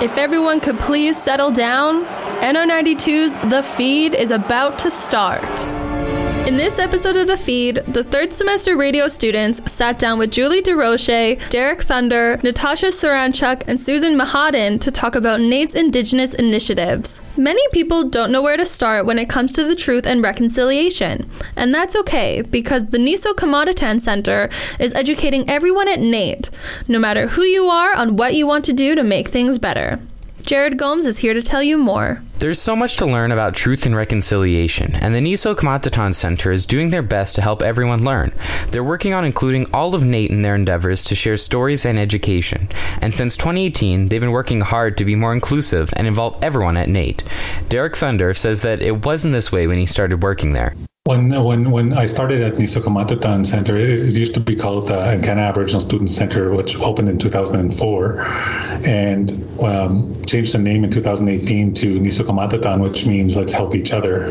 If everyone could please settle down, NR92's The Feed is about to start. In this episode of The Feed, the third semester radio students sat down with Julie DeRoche, Derek Thunder, Natasha Saranchuk, and Susan Mahadin to talk about NAIT's Indigenous initiatives. Many people don't know where to start when it comes to the truth and reconciliation, and that's okay because the Nisohkamatotan Center is educating everyone at NAIT, no matter who you are, on what you want to do to make things better. Jared Gomes is here to tell you more. There's so much to learn about truth and reconciliation, and the Nisohkamatotan Center is doing their best to help everyone learn. They're working on including all of NAIT in their endeavors to share stories and education, and since 2018, they've been working hard to be more inclusive and involve everyone at NAIT. Derek Thunder says that it wasn't this way when he started working there. When when when I started at Nisohkamatotan Center, it, it, used to be called the Encana Aboriginal Student Center, which opened in 2004, and um, changed the name in 2018 to Nisohkamatotan, which means let's help each other.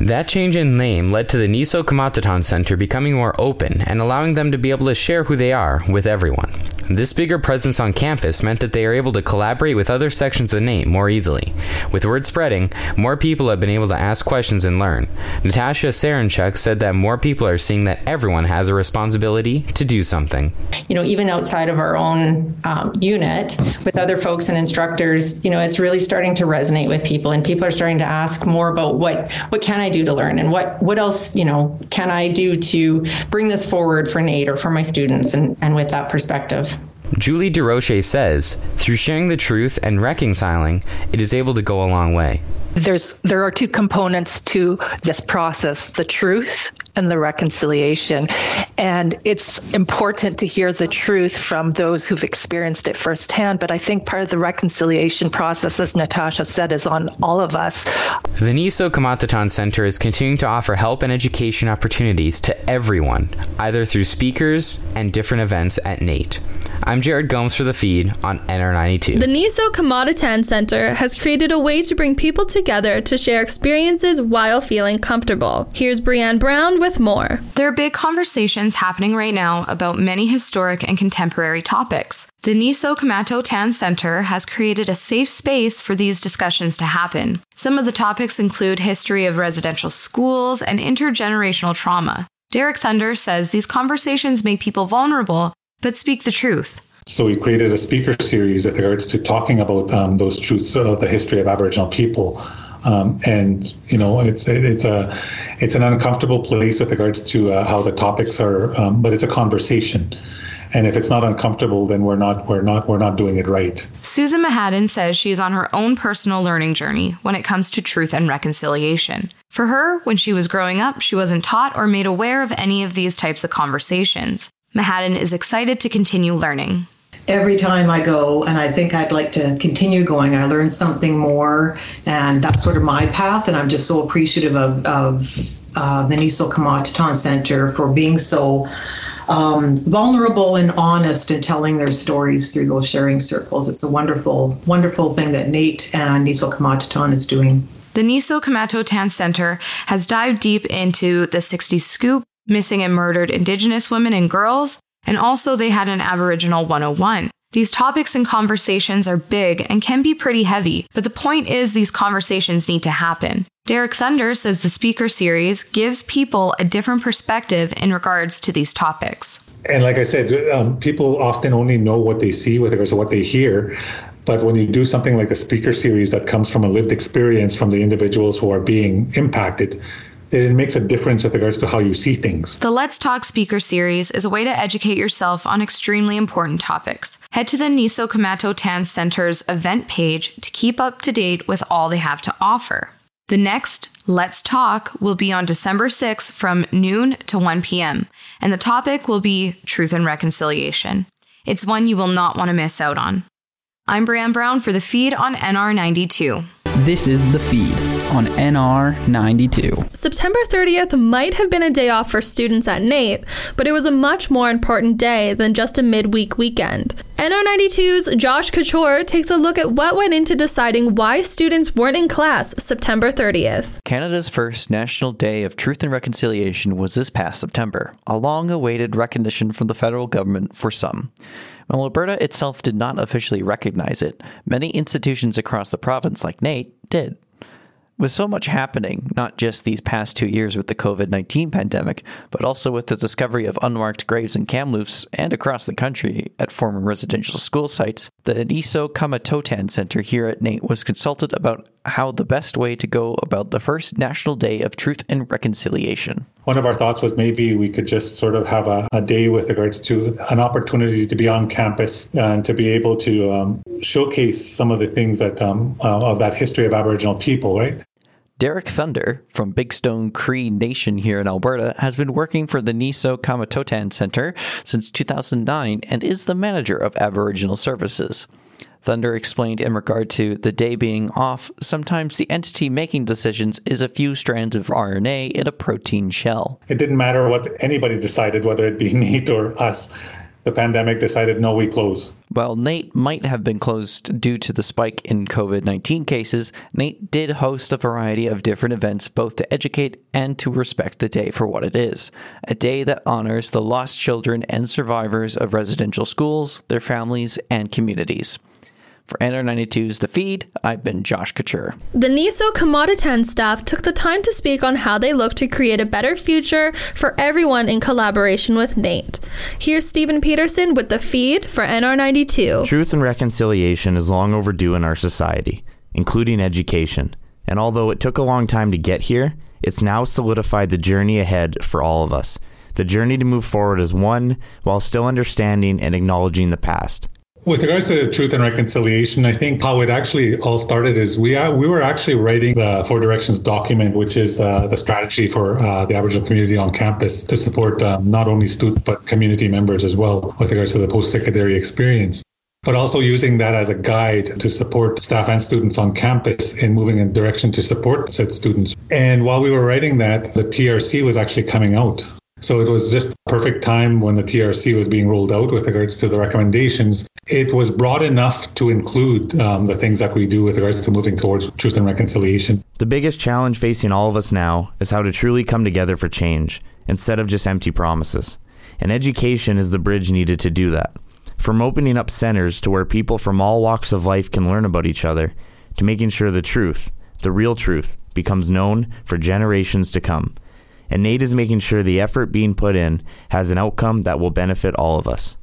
That change in name led to the Niso Center becoming more open and allowing them to be able to share who they are with everyone. This bigger presence on campus meant that they are able to collaborate with other sections of NAIT more easily. With word spreading, more people have been able to ask questions and learn. Natasha Saranchuk said that more people are seeing that everyone has a responsibility to do something. You know, even outside of our own um, unit, with other folks and instructors, you know, it's really starting to resonate with people, and people are starting to ask more about what what can I do to learn, and what what else, you know, can I do to bring this forward for NAIT or for my students, and and with that perspective. Julie DeRoche says, through sharing the truth and reconciling, it is able to go a long way. There's there are two components to this process, the truth and the reconciliation. And it's important to hear the truth from those who've experienced it firsthand. But I think part of the reconciliation process, as Natasha said, is on all of us. The Nisohkamatotan Center is continuing to offer help and education opportunities to everyone, either through speakers and different events at NAIT. I'm Jared Gomes for the feed on NR92. The Nisohkamatotan Center has created a way to bring people together to share experiences while feeling comfortable. Here's Brianne Brown with more. There are big conversations happening right now about many historic and contemporary topics. The Nisohkamatotan Center has created a safe space for these discussions to happen. Some of the topics include history of residential schools and intergenerational trauma. Derek Thunder says these conversations make people vulnerable but speak the truth. So we created a speaker series with regards to talking about um, those truths of the history of Aboriginal people. Um, and you know it's it's a it's an uncomfortable place with regards to uh, how the topics are, um, but it's a conversation. And if it's not uncomfortable, then we're not we're not we're not doing it right. Susan Mahadin says she is on her own personal learning journey when it comes to truth and reconciliation. For her, when she was growing up, she wasn't taught or made aware of any of these types of conversations. Mahadin is excited to continue learning. Every time I go, and I think I'd like to continue going, I learn something more, and that's sort of my path. And I'm just so appreciative of, of uh, the Nisohkamatotan Center for being so um, vulnerable and honest in telling their stories through those sharing circles. It's a wonderful, wonderful thing that NAIT and Nisohkamatotan is doing. The Nisohkamatotan Center has dived deep into the 60s scoop, missing and murdered Indigenous women and girls, and also they had an Aboriginal 101. These topics and conversations are big and can be pretty heavy, but the point is these conversations need to happen. Derek Thunder says the speaker series gives people a different perspective in regards to these topics. And like I said, um, people often only know what they see with regards to what they hear. But when you do something like a speaker series that comes from a lived experience from the individuals who are being impacted, it makes a difference with regards to how you see things. The Let's Talk speaker series is a way to educate yourself on extremely important topics. Head to the Nisohkamatotan Center's event page to keep up to date with all they have to offer. The next Let's Talk will be on December 6th from noon to 1 p.m., and the topic will be Truth and Reconciliation. It's one you will not want to miss out on. I'm Brianne Brown for the feed on NR92. This is The Feed on NR 92. September 30th might have been a day off for students at NAIT, but it was a much more important day than just a midweek weekend. NR92's Josh Couture takes a look at what went into deciding why students weren't in class September 30th. Canada's first National Day of Truth and Reconciliation was this past September, a long awaited recognition from the federal government for some. While Alberta itself did not officially recognize it, many institutions across the province, like NAIT, did. With so much happening, not just these past two years with the COVID 19 pandemic, but also with the discovery of unmarked graves in Kamloops and across the country at former residential school sites, the Aniso Kamatotan Center here at NAIT was consulted about how the best way to go about the first National Day of Truth and Reconciliation. One of our thoughts was maybe we could just sort of have a, a day with regards to an opportunity to be on campus and to be able to um, showcase some of the things that um, uh, of that history of Aboriginal people, right? Derek Thunder from Big Stone Cree Nation here in Alberta has been working for the Nisohkamatotan Center since 2009 and is the manager of Aboriginal Services. Thunder explained in regard to the day being off, sometimes the entity making decisions is a few strands of RNA in a protein shell. It didn't matter what anybody decided, whether it be NAIT or us. The pandemic decided no, we close. While NAIT might have been closed due to the spike in COVID 19 cases, NAIT did host a variety of different events both to educate and to respect the day for what it is a day that honors the lost children and survivors of residential schools, their families, and communities. For NR92's The Feed, I've been Josh Couture. The Nisohkamatotan staff took the time to speak on how they look to create a better future for everyone in collaboration with NAIT. Here's Stephen Peterson with The Feed for NR92. Truth and reconciliation is long overdue in our society, including education. And although it took a long time to get here, it's now solidified the journey ahead for all of us. The journey to move forward as one while still understanding and acknowledging the past. With regards to truth and reconciliation, I think how it actually all started is we are, we were actually writing the Four Directions document, which is uh, the strategy for uh, the Aboriginal community on campus to support um, not only students but community members as well with regards to the post-secondary experience but also using that as a guide to support staff and students on campus in moving in direction to support said students. And while we were writing that, the TRC was actually coming out. So it was just the perfect time when the TRC was being rolled out with regards to the recommendations. It was broad enough to include um, the things that we do with regards to moving towards truth and reconciliation. The biggest challenge facing all of us now is how to truly come together for change instead of just empty promises. And education is the bridge needed to do that. From opening up centers to where people from all walks of life can learn about each other, to making sure the truth, the real truth, becomes known for generations to come and NAIT is making sure the effort being put in has an outcome that will benefit all of us.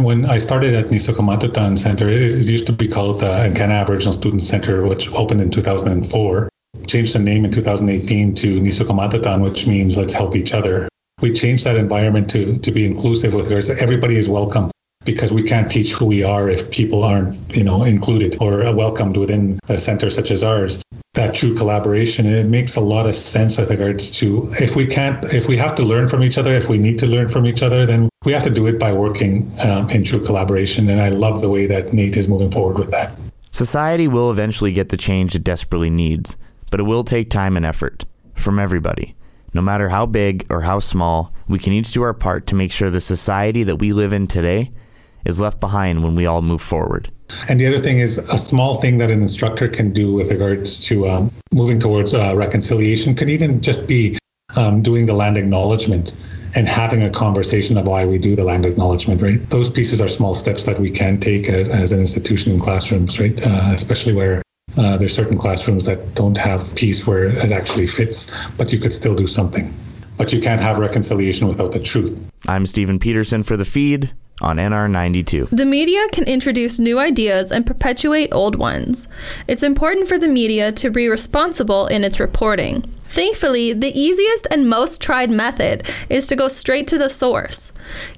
When I started at Nisohkamatotan Center, it used to be called the Encana Aboriginal Student Center, which opened in 2004. Changed the name in 2018 to Nisohkamatotan, which means let's help each other. We changed that environment to, to be inclusive with regards to everybody is welcome because we can't teach who we are if people aren't, you know, included or welcomed within a center such as ours that true collaboration and it makes a lot of sense with regards to if we can't if we have to learn from each other if we need to learn from each other then we have to do it by working um, in true collaboration and i love the way that NAIT is moving forward with that. Society will eventually get the change it desperately needs but it will take time and effort from everybody. No matter how big or how small we can each do our part to make sure the society that we live in today is left behind when we all move forward and the other thing is a small thing that an instructor can do with regards to um, moving towards uh, reconciliation could even just be um, doing the land acknowledgement and having a conversation of why we do the land acknowledgement, right? Those pieces are small steps that we can take as, as an institution in classrooms, right? Uh, especially where uh, there's certain classrooms that don't have peace where it actually fits, but you could still do something. But you can't have reconciliation without the truth. I'm Stephen Peterson for The Feed on NR92. The media can introduce new ideas and perpetuate old ones. It's important for the media to be responsible in its reporting. Thankfully, the easiest and most tried method is to go straight to the source.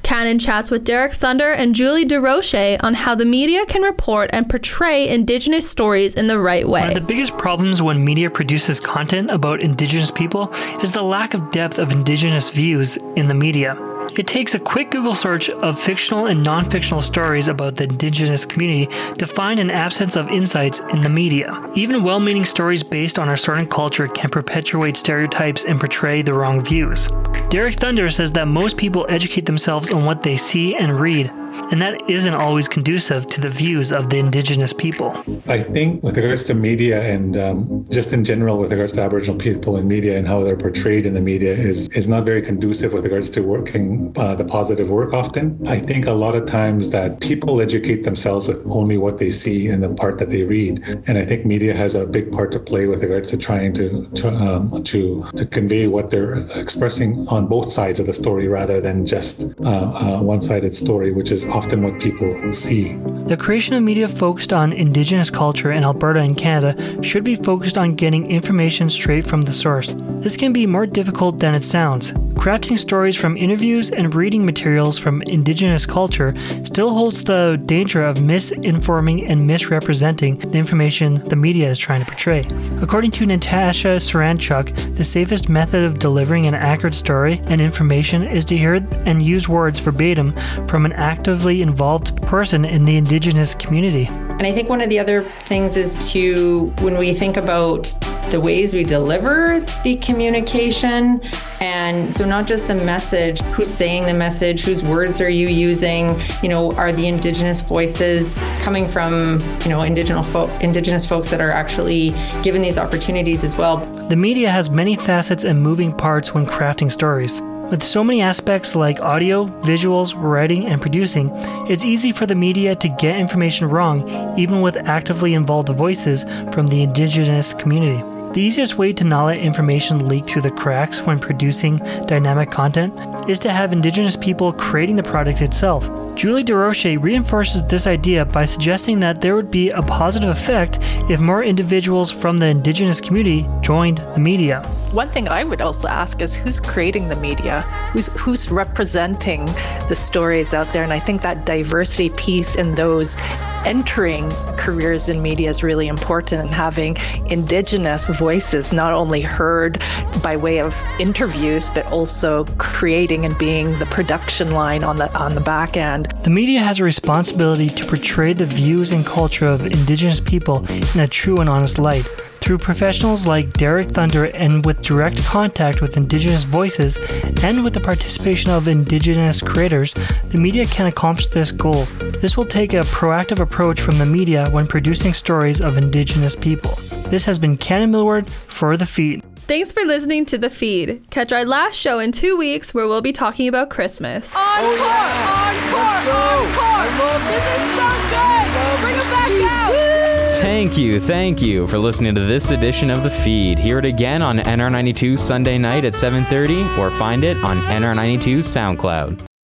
Cannon chats with Derek Thunder and Julie DeRoche on how the media can report and portray Indigenous stories in the right way. One of the biggest problems when media produces content about Indigenous people is the lack of depth of Indigenous views in the media. It takes a quick Google search of fictional and non fictional stories about the Indigenous community to find an absence of insights in the media. Even well meaning stories based on our certain culture can perpetuate stereotypes and portray the wrong views. Derek Thunder says that most people educate themselves on what they see and read, and that isn't always conducive to the views of the Indigenous people. I think, with regards to media and um, just in general, with regards to Aboriginal people in media and how they're portrayed in the media, is is not very conducive with regards to working uh, the positive work. Often, I think a lot of times that people educate themselves with only what they see and the part that they read, and I think media has a big part to play with regards to trying to to um, to, to convey what they're expressing on both sides of the story rather than just uh, uh, one-sided story, which is often what people see. The creation of media focused on Indigenous culture in Alberta and Canada should be focused on getting information straight from the source. This can be more difficult than it sounds. Crafting stories from interviews and reading materials from Indigenous culture still holds the danger of misinforming and misrepresenting the information the media is trying to portray. According to Natasha Saranchuk, the safest method of delivering an accurate story and information is to hear and use words verbatim from an actively involved person in the Indigenous community. And I think one of the other things is to, when we think about the ways we deliver the communication, and so not just the message, who's saying the message, whose words are you using, you know, are the Indigenous voices coming from, you know, Indigenous, fo- Indigenous folks that are actually given these opportunities as well. The media has many facets and moving parts when crafting stories. With so many aspects like audio, visuals, writing, and producing, it's easy for the media to get information wrong, even with actively involved voices from the Indigenous community. The easiest way to not let information leak through the cracks when producing dynamic content is to have Indigenous people creating the product itself. Julie DeRoche reinforces this idea by suggesting that there would be a positive effect if more individuals from the Indigenous community joined the media. One thing I would also ask is who's creating the media? Who's who's representing the stories out there? And I think that diversity piece in those entering careers in media is really important and having indigenous voices not only heard by way of interviews but also creating and being the production line on the on the back end the media has a responsibility to portray the views and culture of indigenous people in a true and honest light through professionals like Derek Thunder and with direct contact with Indigenous voices and with the participation of Indigenous creators, the media can accomplish this goal. This will take a proactive approach from the media when producing stories of Indigenous people. This has been Canon Millward for The Feed. Thanks for listening to The Feed. Catch our last show in two weeks where we'll be talking about Christmas. Encore! Oh, yeah. Encore! Encore! This is so good! Bring it back out! Thank you, thank you for listening to this edition of The Feed. Hear it again on NR92 Sunday night at 7.30 or find it on NR92 SoundCloud.